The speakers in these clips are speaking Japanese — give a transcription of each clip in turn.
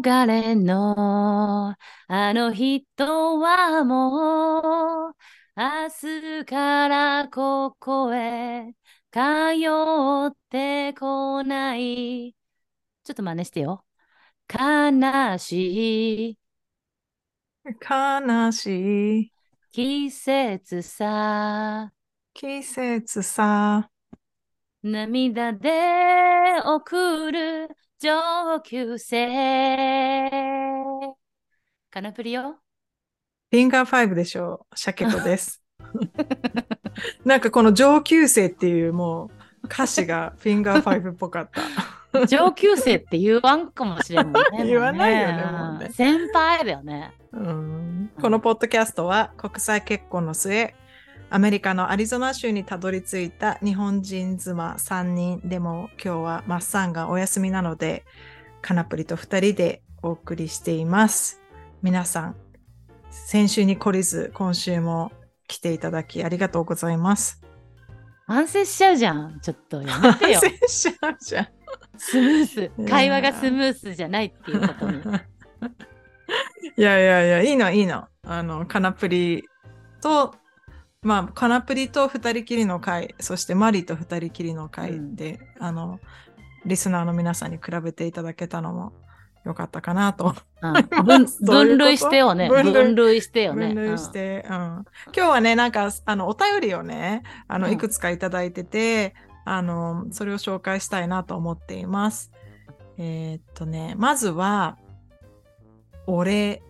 憧れのあの人はもう明日からここへ通ってこない。ちょっと真似してよ。悲しい悲しい季節さ。季節さ。涙で送る上級生。カナプリよ。フィンガーファイブでしょう。シャケ子です。なんかこの上級生っていうもう歌詞がフィンガーファイブっぽかった。上級生って言わんかもしれんね。言わないよねもうね先輩だよね。うんこのポッドキャストは国際結婚の末、アメリカのアリゾナ州にたどり着いた日本人妻3人でも今日はマッサンがお休みなので、カナプリと2人でお送りしています。皆さん、先週に懲りず今週も来ていただきありがとうございます。反省しちゃうじゃん。ちょっとやめてよ反。省しちゃうじゃん。スムース。会話がスムースじゃないっていうことに。いやいやいや、いいのいいの。あの、カナプリと、まあ、カナプリと二人きりの会、そしてマリと二人きりの会で、あの、リスナーの皆さんに比べていただけたのもよかったかなと。うん 分類してよね。分類してよね。分類して、うん。今日はね、なんか、あの、お便りをね、あの、うんいくつかいただいてて、あの、それを紹介したいなと思っています。えーっとね、まずは、お礼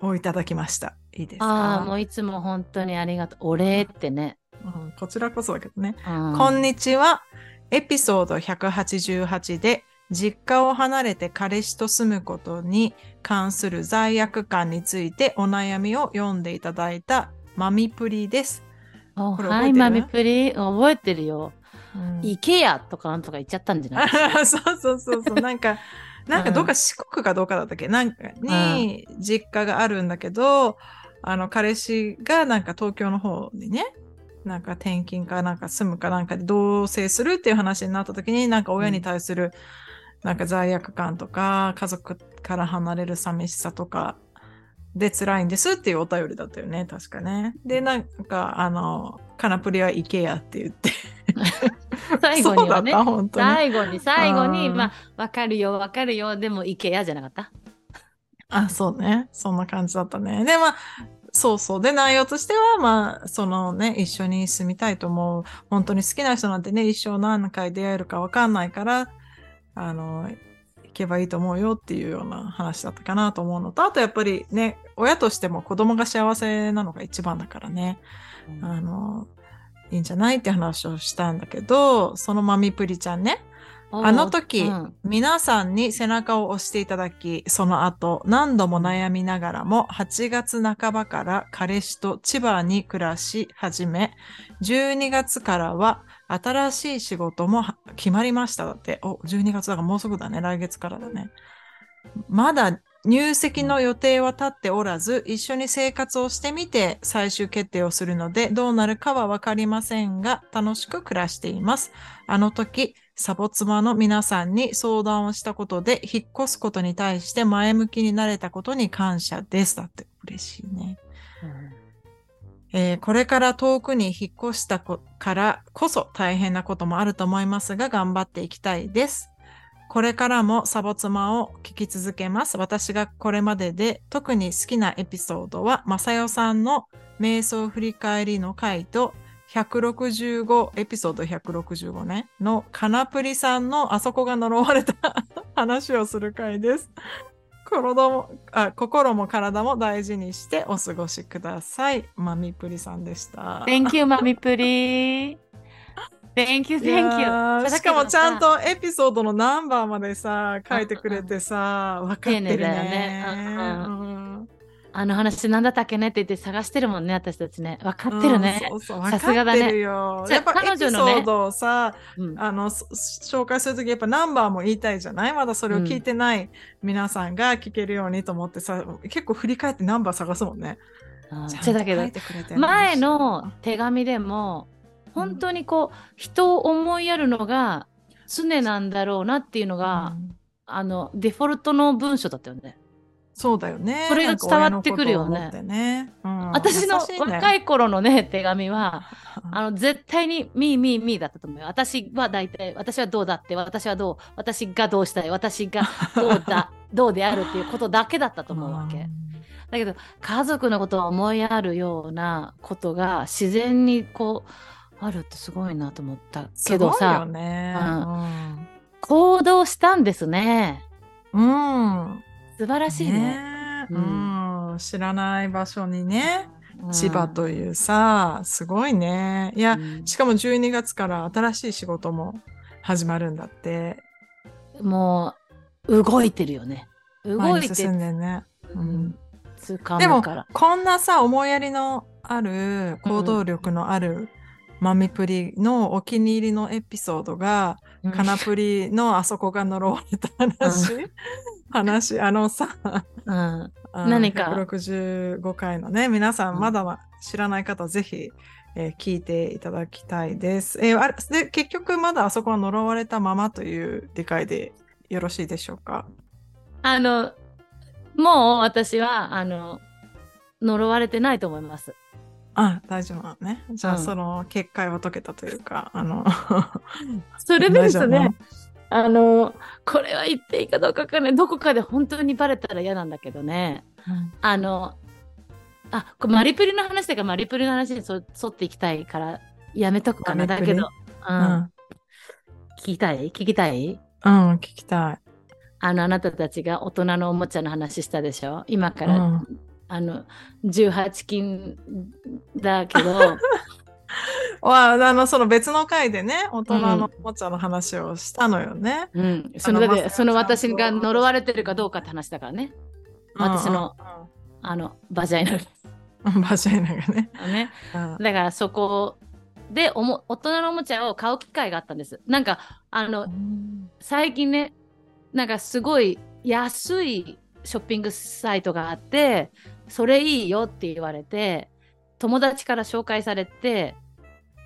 をいただきました。いいですうんか？ああ、もういつも本当にありがとう。お礼ってね。うんこちらこそだけどね。うんこんにちは。エピソード188で、実家を離れて彼氏と住むことに関する罪悪感についてお悩みを読んでいただいたマミプリです。はい、マミプリ。覚えてるよ。うんイケアとかなんとか言っちゃったんじゃない？そうそうそうそう。なんか、なんかどっか四国かどうかだったっけ？なんかに実家があるんだけど、あの彼氏がなんか東京の方にね、なんか転勤かなんか住むかなんかで同棲するっていう話になった時に、なんか親に対するなんか罪悪感とか、家族から離れる寂しさとかで辛いんですっていうお便りだったよね、確かね。で、なんかあの、カナプリはイケアって言って。最後にはね。最後に最後に、うんまあ、わかるよ、わかるよ、でもイケアじゃなかった？あ、そうね。そんな感じだったね。で、まあ、そうそう。で、内容としては、まあ、そのね、一緒に住みたいと思う。本当に好きな人なんてね、一生何回出会えるかわかんないから、あの、行けばいいと思うよっていうような話だったかなと思うのと、あとやっぱりね、親としても子供が幸せなのが一番だからね、あの、いいんじゃないって話をしたんだけど、そのマミプリちゃんね、あの時、うん皆さんに背中を押していただき、その後、何度も悩みながらも、8月半ばから彼氏と千葉に暮らし始め、12月からは新しい仕事もは決まりました。だって、お、12月だからもうすぐだね。来月からだね。まだ入籍の予定は立っておらず、一緒に生活をしてみて最終決定をするので、どうなるかはわかりませんが、楽しく暮らしています。あの時、サボ妻の皆さんに相談をしたことで、引っ越すことに対して前向きになれたことに感謝です。だって嬉しいね。えーこれから遠くに引っ越したこからこそ大変なこともあると思いますが、頑張っていきたいです。これからもサボ妻を聞き続けます。私がこれまでで特に好きなエピソードは、まさよさんの瞑想振り返りの回と、165、エピソード165ね、のカナプリさんのあそこが呪われた 話をする回です。体もあ心も体も大事にしてお過ごしください。マミプリさんでした。Thank you, マミプリ。Thank you, thank you. ーしかもちゃんとエピソードのナンバーまでさ書いてくれてさ、分かってるね。ねうんうんあの話なんだったっけねって言って探してるもんね、私たちね。分かってるね。うんそうそうさすがだね。やっぱ彼女のね。をさ、うん。あのそ紹介するときやっぱナンバーも言いたいじゃない？まだそれを聞いてない皆さんが聞けるようにと思ってさ、結構振り返ってナンバー探すもんね。じゃだけど前の手紙でも、本当にこう、人を思いやるのが常なんだろうなっていうのが、あの、デフォルトの文章だったよね。そうだよね。それが伝わってくるよねねうん私の若い頃のね、手紙は、あの、絶対に、みーみーみーだったと思うよ。私は大体、私はどうだって、私はどう、私がどうしたい、私がどうだ、どうであるっていうことだけだったと思うわけ。だけど、家族のことを思いやるようなことが自然にこう、あるってすごいなと思ったけどさ、ね。行動したんですね。うん。うん素晴らしいね。ねううん、知らない場所にね、うん千葉というさ、すごいね。いや、うんしかも12月から新しい仕事も始まるんだって。もう、動いてるよね。動いて前に進んでね。ううんでも。こんなさ、思いやりのある、行動力のある、マミプリのお気に入りのエピソードが、うんカナプリのあそこが呪われた話、話、あのさ、うん何か165回のね、皆さうんんまだま知らない方、ぜひ、えー聞いていただきたいです。えーあれで結局まだあそこは呪われたままという理解でよろしいでしょうか？あの、もう私は、あの、呪われてないと思います。あ、大丈夫なのね。じゃあ、うんその結界は解けたというか、あの、それでですね、あの、これは言っていいかどうかわかんない。どこかで本当にバレたら嫌なんだけどね。あの、あ、これマリプリの話だからマリプリの話にそ沿っていきたいからやめとくかな。だけど、う、うんん。聞きたい？聞きたい？うん、聞きたい。あの、あなたたちが大人のおもちゃの話したでしょ？今から、うんあの、18金だけど、わ あの、その別の回でね、大人のおもちゃの話をしたのよね。うん、そのだってまさその私が呪われてるかどうかって話だからね。私のあの、バジャイナうん、うん。バジャイナがね。がね。うんだからそこでおも大人のおもちゃを買う機会があったんです。なんか、あの、最近ね、なんかすごい安いショッピングサイトがあって、それいいよって言われて、友達から紹介されて、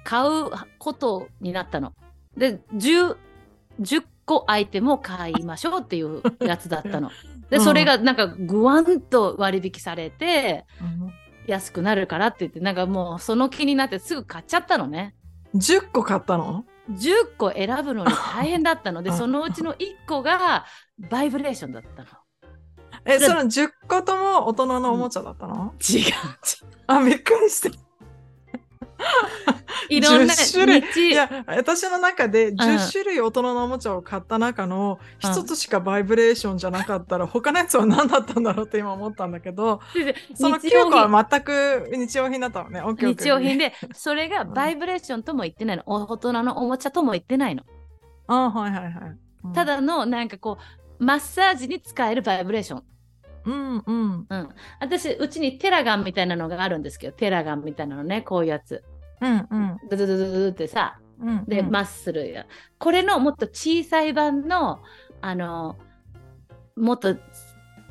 買うことになったの。で、10、10個アイテムを買いましょうっていうやつだったの。で、うんそれがなんかグワンと割引されて、うん安くなるからって言って、なんかもうその気になってすぐ買っちゃったのね。10個買ったの？10個選ぶのに大変だったので、うんそのうちの1個がバイブレーションだったの。え、その10個とも大人のおもちゃだったの、違う。あ、びっくりして。いろんな10種類日いや、私の中で10種類大人のおもちゃを買った中の一つしかバイブレーションじゃなかったら、他のやつは何だったんだろうって今思ったんだけど、その9日用個品は全く日用品だったのね。日用品で、それがバイブレーションとも言ってないの。大人のおもちゃとも言ってないの。あはいはいはい。うんた、だの、なんかこう、マッサージに使えるバイブレーション。うんうん。うん。私、うちにテラガンみたいなのがあるんですけど、テラガンみたいなのね、こういうやつ。うんうん。ドゥドゥドゥドゥドゥってさ、うんで、マッスルや。これのもっと小さい版の、あの、もっと、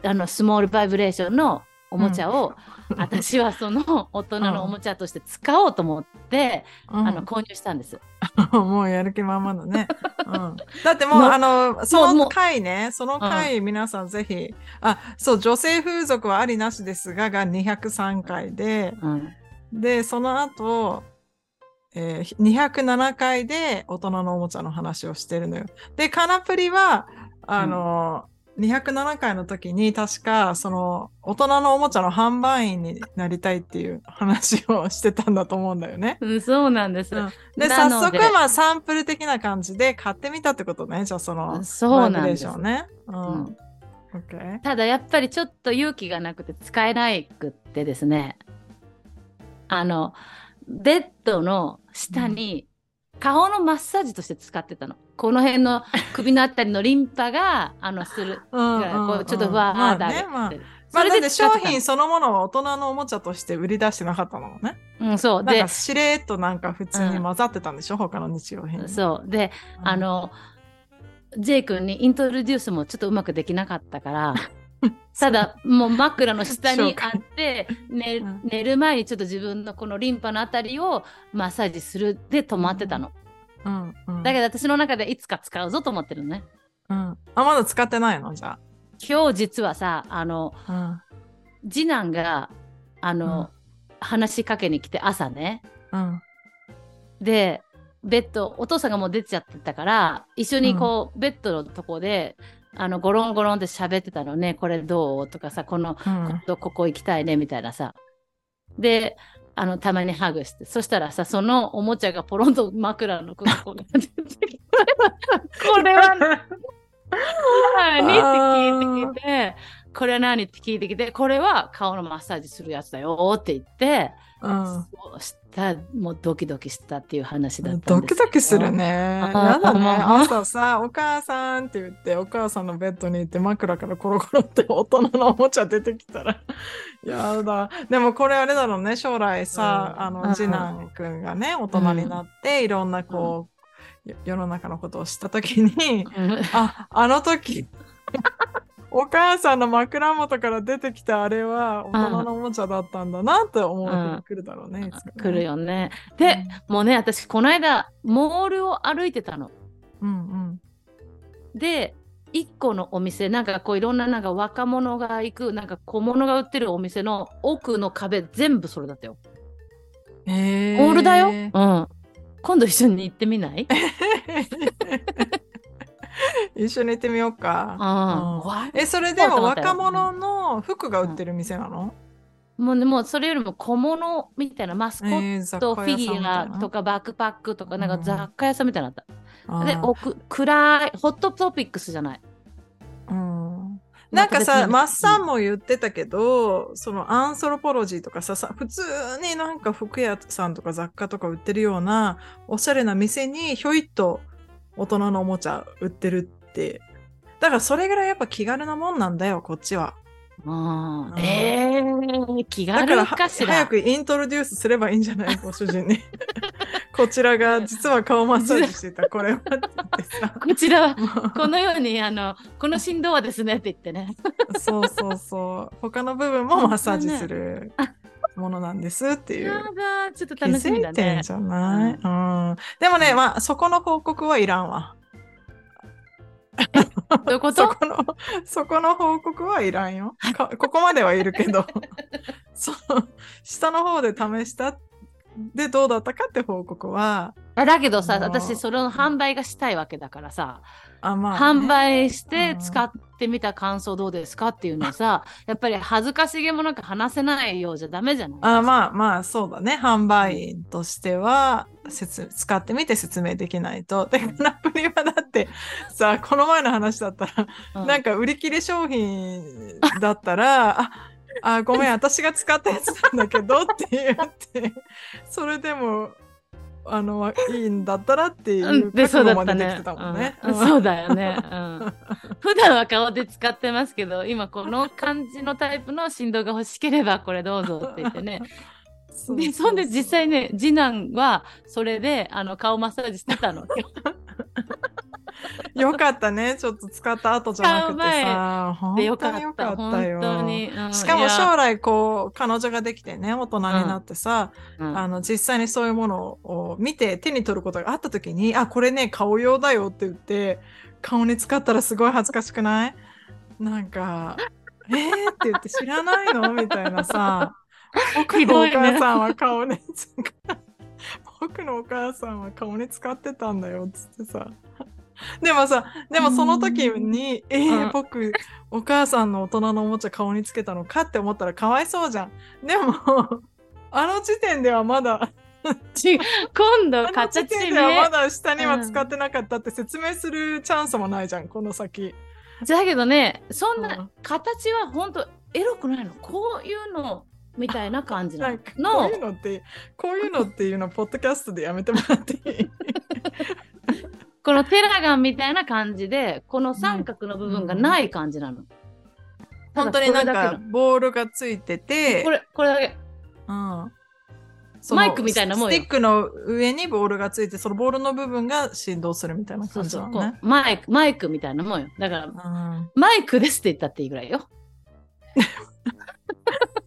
あの、スモールバイブレーションのおもちゃを、私はその 大人のおもちゃとして使おうと思って、うんあの、購入したんです。もうやる気満々だね。うん、だってもう、あの、その回ね、その回、皆さんぜひ、あ、そう、女性風俗はありなしですが、が203回で、うん。で、その後、えー、207回で大人のおもちゃの話をしてるのよ。で、カナプリは、あの、207回の時に確か、その、大人のおもちゃの販売員になりたいっていう話をしてたんだと思うんだよね。うんそうなんです。うんで、な早速、まあ、サンプル的な感じで買ってみたってことね。じゃあ、その、そうなんですバイブレーションね。うん。ただやっぱりちょっと勇気がなくて使えないくってですね、あの、ベッドの下に顔のマッサージとして使ってたの。この辺の首のあたりのリンパが、あの、する。うんうんこうちょっとふわーだまあね、まあ、まあ、だって商品そのものは大人のおもちゃとして売り出してなかったのね。うん、そう。でしれーっとなんか普通に混ざってたんでしょ、他の日用品に。そう。で、うんあ、の、ジェイ君にイントロデュースもちょっとうまくできなかったから、ただもう枕の下にあって、寝うん寝る前にちょっと自分のこのリンパのあたりをマッサージするで止まってたの。うんうん、だけど私の中でいつか使うぞと思ってるのね。うん。あ、まだ使ってないの？じゃ今日実はさ、あの、あ。次男が、あの、話しかけに来て朝ね。うん。うん。で、ベッド、お父さんがもう出ちゃってたから、一緒にこう、ベッドのとこで、あの、ゴロンゴロンって喋ってたのね。これどう？とかさ、この、うんここ行きたいね、みたいなさ。で、あの、たまにハグして。そしたらさ、そのおもちゃがポロンと枕のここが出てきて、これは何って聞いてきて、これは何って聞いてきて、これは顔のマッサージするやつだよって言って、うん。そうした、もうドキドキしたっていう話だったドキドキする。ね。やだね。あ朝さ、お母さんって言って、お母さんのベッドに行って枕からコロコロって大人のおもちゃ出てきたら、やだ。でもこれあれだろうね、将来さ、あの、うん。うん次男くんがね、大人になって、いろんなこう、よ世の中のことを知ったときに、うん。あ、あの時、お母さんの枕元から出てきたあれは大人のおもちゃだったんだなって思う日が来るだろうね。ね来る。よね。で、もうね、私、この間、モールを歩いてたの。うんうん。で、一個のお店、なんかこういろんななんか若者が行く、なんか小物が売ってるお店の奥の壁全部それだったよ。えモールだよ。うん。今度一緒に行ってみない？一緒に行ってみようか。うん。うんえ、それでも若者の服が売ってる店なの、もうね、もうそれよりも小物みたいなマスコット、フィギュアとかバックパックとか、なんかうん。雑貨屋さんみたいになった。で、あー。奥、暗い、ホットトピックスじゃない。うん。なんかさ、マッサンも言ってたけど、そのアンソロポロジーとかさ、さ普通になんか服屋さんとか雑貨とか売ってるようなおしゃれな店にひょいっと大人のおもちゃ売ってるって。だからそれぐらいやっぱ気軽なもんなんだよ、こっちは。うんうんえー、気だからは軽かしら？早くイントロデュースすればいいんじゃないご主人に。こちらが実は顔マッサージしてた これは。こちらは、このように、あの、この振動はですねって言ってね。そうそうそう。他の部分もマッサージする ものなんですっていう。ちょっと気楽しみだね。じゃない、うん、でもね、まあ、そこの報告はいらんわ。どういうこと？そこの、そこの報告はいらんよ。かここまではいるけど、その、下の方で試したでどうだったかって報告は、あだけどさ、私、それの販売がしたいわけだからさ、あ、まあ、ね、販売してうん。使ってみた感想どうですかっていうのはさ、やっぱり恥ずかしげもなく話せないようじゃダメじゃないあまあまあ、そうだね。販売員としては、説使ってみて説明できないと。で、このアプリはだって、さ、この前の話だったら、うん。なんか売り切れ商品だったら、あ、あごめん、私が使ったやつなんだけどって言って、それでも、あの、いいんだったらっていう覚悟までできて。たもんね。うんそうだよね。うん 普段は顔で使ってますけど、今この感じのタイプの振動が欲しければこれどうぞって言ってね。そうで、そんで実際ね、次男はそれであの顔マッサージしてたの。よかったね。ちょっと使った後じゃなくてさ、本当によ。かった。よ。しかも将来こう彼女ができてね大人になってさ、うん。あの実際にそういうものを見て手に取ることがあった時にあこれね顔用だよって言って顔に使ったらすごい恥ずかしくない？なんか「えー?」って言って知らないの？みたいなさ。僕のお母さんは顔に使僕のお母さんは顔に使ってたんだよっつってさ でもさでもその時に「えーうん僕お母さんの大人のおもちゃ顔につけたのかって思ったらかわいそうじゃん。でも、あの時点ではまだ、今度 あの時形点ではまね。だ下には使ってなかったって説明するチャンスもないじゃん、この先。だけどね、そんうなん形は本当エロくないの？こういうのみたいな感じななんかこの。ういうのって、こういうのっていうのは、ポッドキャストでやめてもらっていい？このテラガンみたいな感じで、この三角の部分がない感じなの。本当になんか、ボールがついててけ、これ、これだけ。うんマイクみたいなもんよスティックの上にボールがついて、そのボールの部分が振動するみたいなそうそう、感じなのね。こうマイク、マイクみたいなもんよ。だから、うんマイクですって言ったっていいぐらいよ。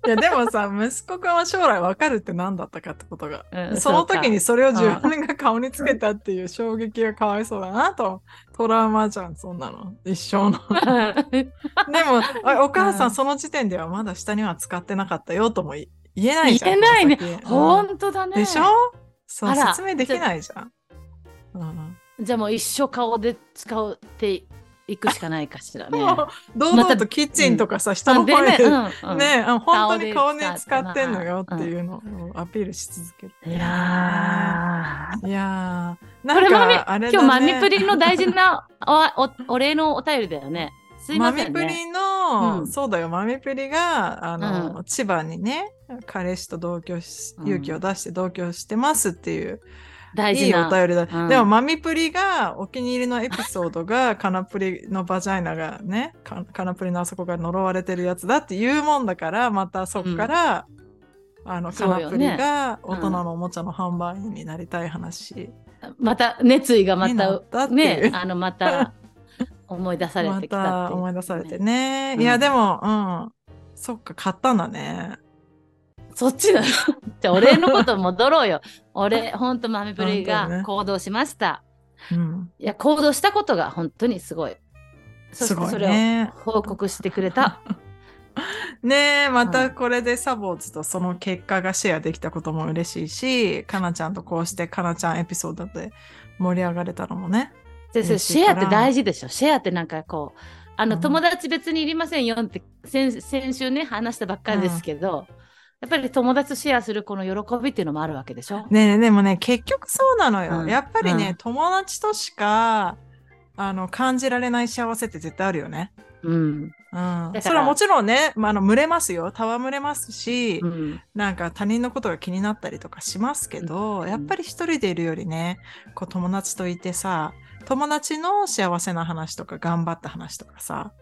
いや、でもさ、息子くんは将来わかるって何だったかってことが。うんその時にそれを自うん分が顔につけたっていう衝撃がかわいそうだなと。トラウマじゃん、そんなの。一生の。でも、あお母さうんんその時点ではまだ下には使ってなかったよとも言言えないじゃん。言えないね本当だね。でしょ？そう、説明できないじゃん。うんじゃあもう一生顔で使っていくしかないかしらね。堂々とキッチンとかさ、人ので声で、うんうん。ね、あ本当に顔顔でで使ってんのよっていうのをアピールし続ける。いやー。いやー、なんかあれだね、今日マミプリンの大事な おおお礼のお便りだよね。ね。マミプリの、うん。そうだよ、マミプリが、あの、う千葉にね、彼氏と同居し、うん。勇気を出して同居してますっていう、大事な。お便りだ。うんでも、マミプリがお気に入りのエピソードが、カナプリのバジャイナがね、カカナプリのあそこが呪われてるやつだって言うもんだから、またそっから、あの、カナプリが大人のおもちゃの販売員になりたい話。また熱意がまたね、あのまた思い出されまてきたていう 思い出されてね。うんいや、でも、うん。そっか、買ったんだね。そっちなのじゃあ、俺のこと戻ろうよ。俺、ほんとマミプリ本当ねが行動しました。うん。いや、行動したことが本当にすごい。そしすごいてそれね。を報告してくれた。ねえ、まうんたこれでサボーズとその結果がシェアできたことも嬉しいし、かなちゃんとこうしてかなちゃんエピソードで盛り上がれたのもね。でそれ嬉しいからシェアって大事でしょ。シェアってなんかこう、あの、うん友達別にいりませんよって先先週ね、話したばっかりですけど、やっぱり友達とシェアするこの喜びっていうのもあるわけでしょ？ねえでもね、結局そうなのよ。うんやっぱりね、うん友達としか、あの、感じられない幸せって絶対あるよね。うん。うん。それはもちろんね、まあ、あの、群れますよ。戯れますし、うん。なんか他人のことが気になったりとかしますけど、うんやっぱり一人でいるよりね、こう友達といてさ、友達の幸せな話とか頑張った話とかさ、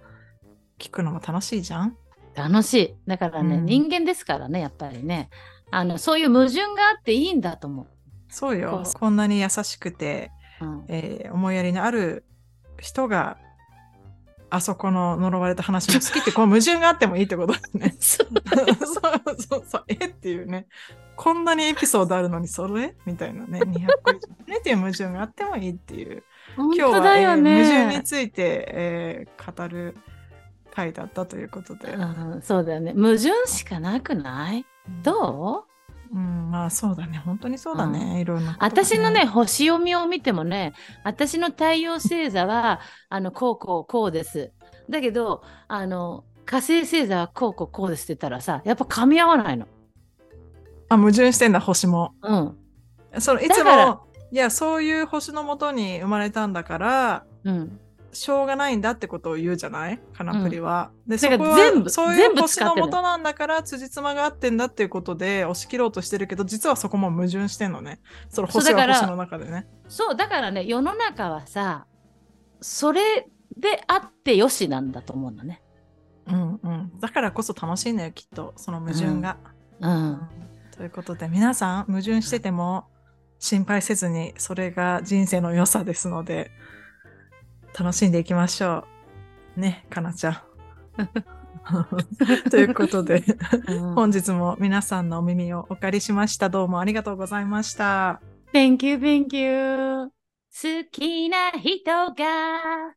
聞くのも楽しいじゃん？楽しい。だからね、うん人間ですからね、やっぱりね。あの、そういう矛盾があっていいんだと思そうよ。そこんなに優しくて、う。うん。えー思いやりのある人が、あそこの呪われた話も 好きって、こう矛盾があってもいいってことだよね。そうそうそうそう、え？っていうね。こんなにエピソードあるのにそれ？みたいなね。200個以上ねっていう矛盾があってもいいっていう。本今日は、当だよえー矛盾ねに。ついて、えー語る回だったということで。うん、そうだよね。矛盾しかなくない？どう？うん、まあそうだね。本当にそうだね。いろんなことが私のね、、星読みを見てもね、私の太陽星座は、あの、こうこうこうです。だけど、あの、火星星座はこうこうこうですって言ったらさ、やっぱ噛み合わないの。あ、矛盾してんだ、星も。うん。そのいつも、いや、そういう星のもとに生まれたんだから、うん。しょうがないんだってことを言うじゃない？カナプリは。で、だからそこは全部そういう星ののもとなんだから、辻褄が合ってんだっていうことで押し切ろうとしてるけど、実はそこも矛盾してんのね。その星は星の中でね。そう、だからね、世の中はさ、それであってよしなんだと思うのね。うんうん。だからこそ楽しいのよ、きっと。その矛盾が。うん。ということで、皆さん、矛盾してても心配せずに、それが人生の良さですので、楽しんでいきましょう。ね、かなちゃん。ということで、うん本日も皆さんのお耳をお借りしました。どうもありがとうございました。Thank you, thank you. 好きな人が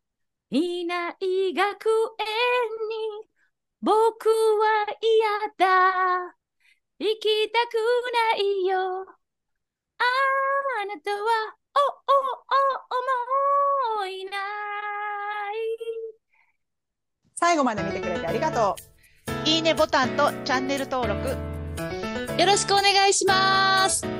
いない学園に僕は嫌だ。行きたくないよ。あなたは、お、お、お、思いない。最後まで見てくれてありがとう。いいねボタンとチャンネル登録よろしくお願いします。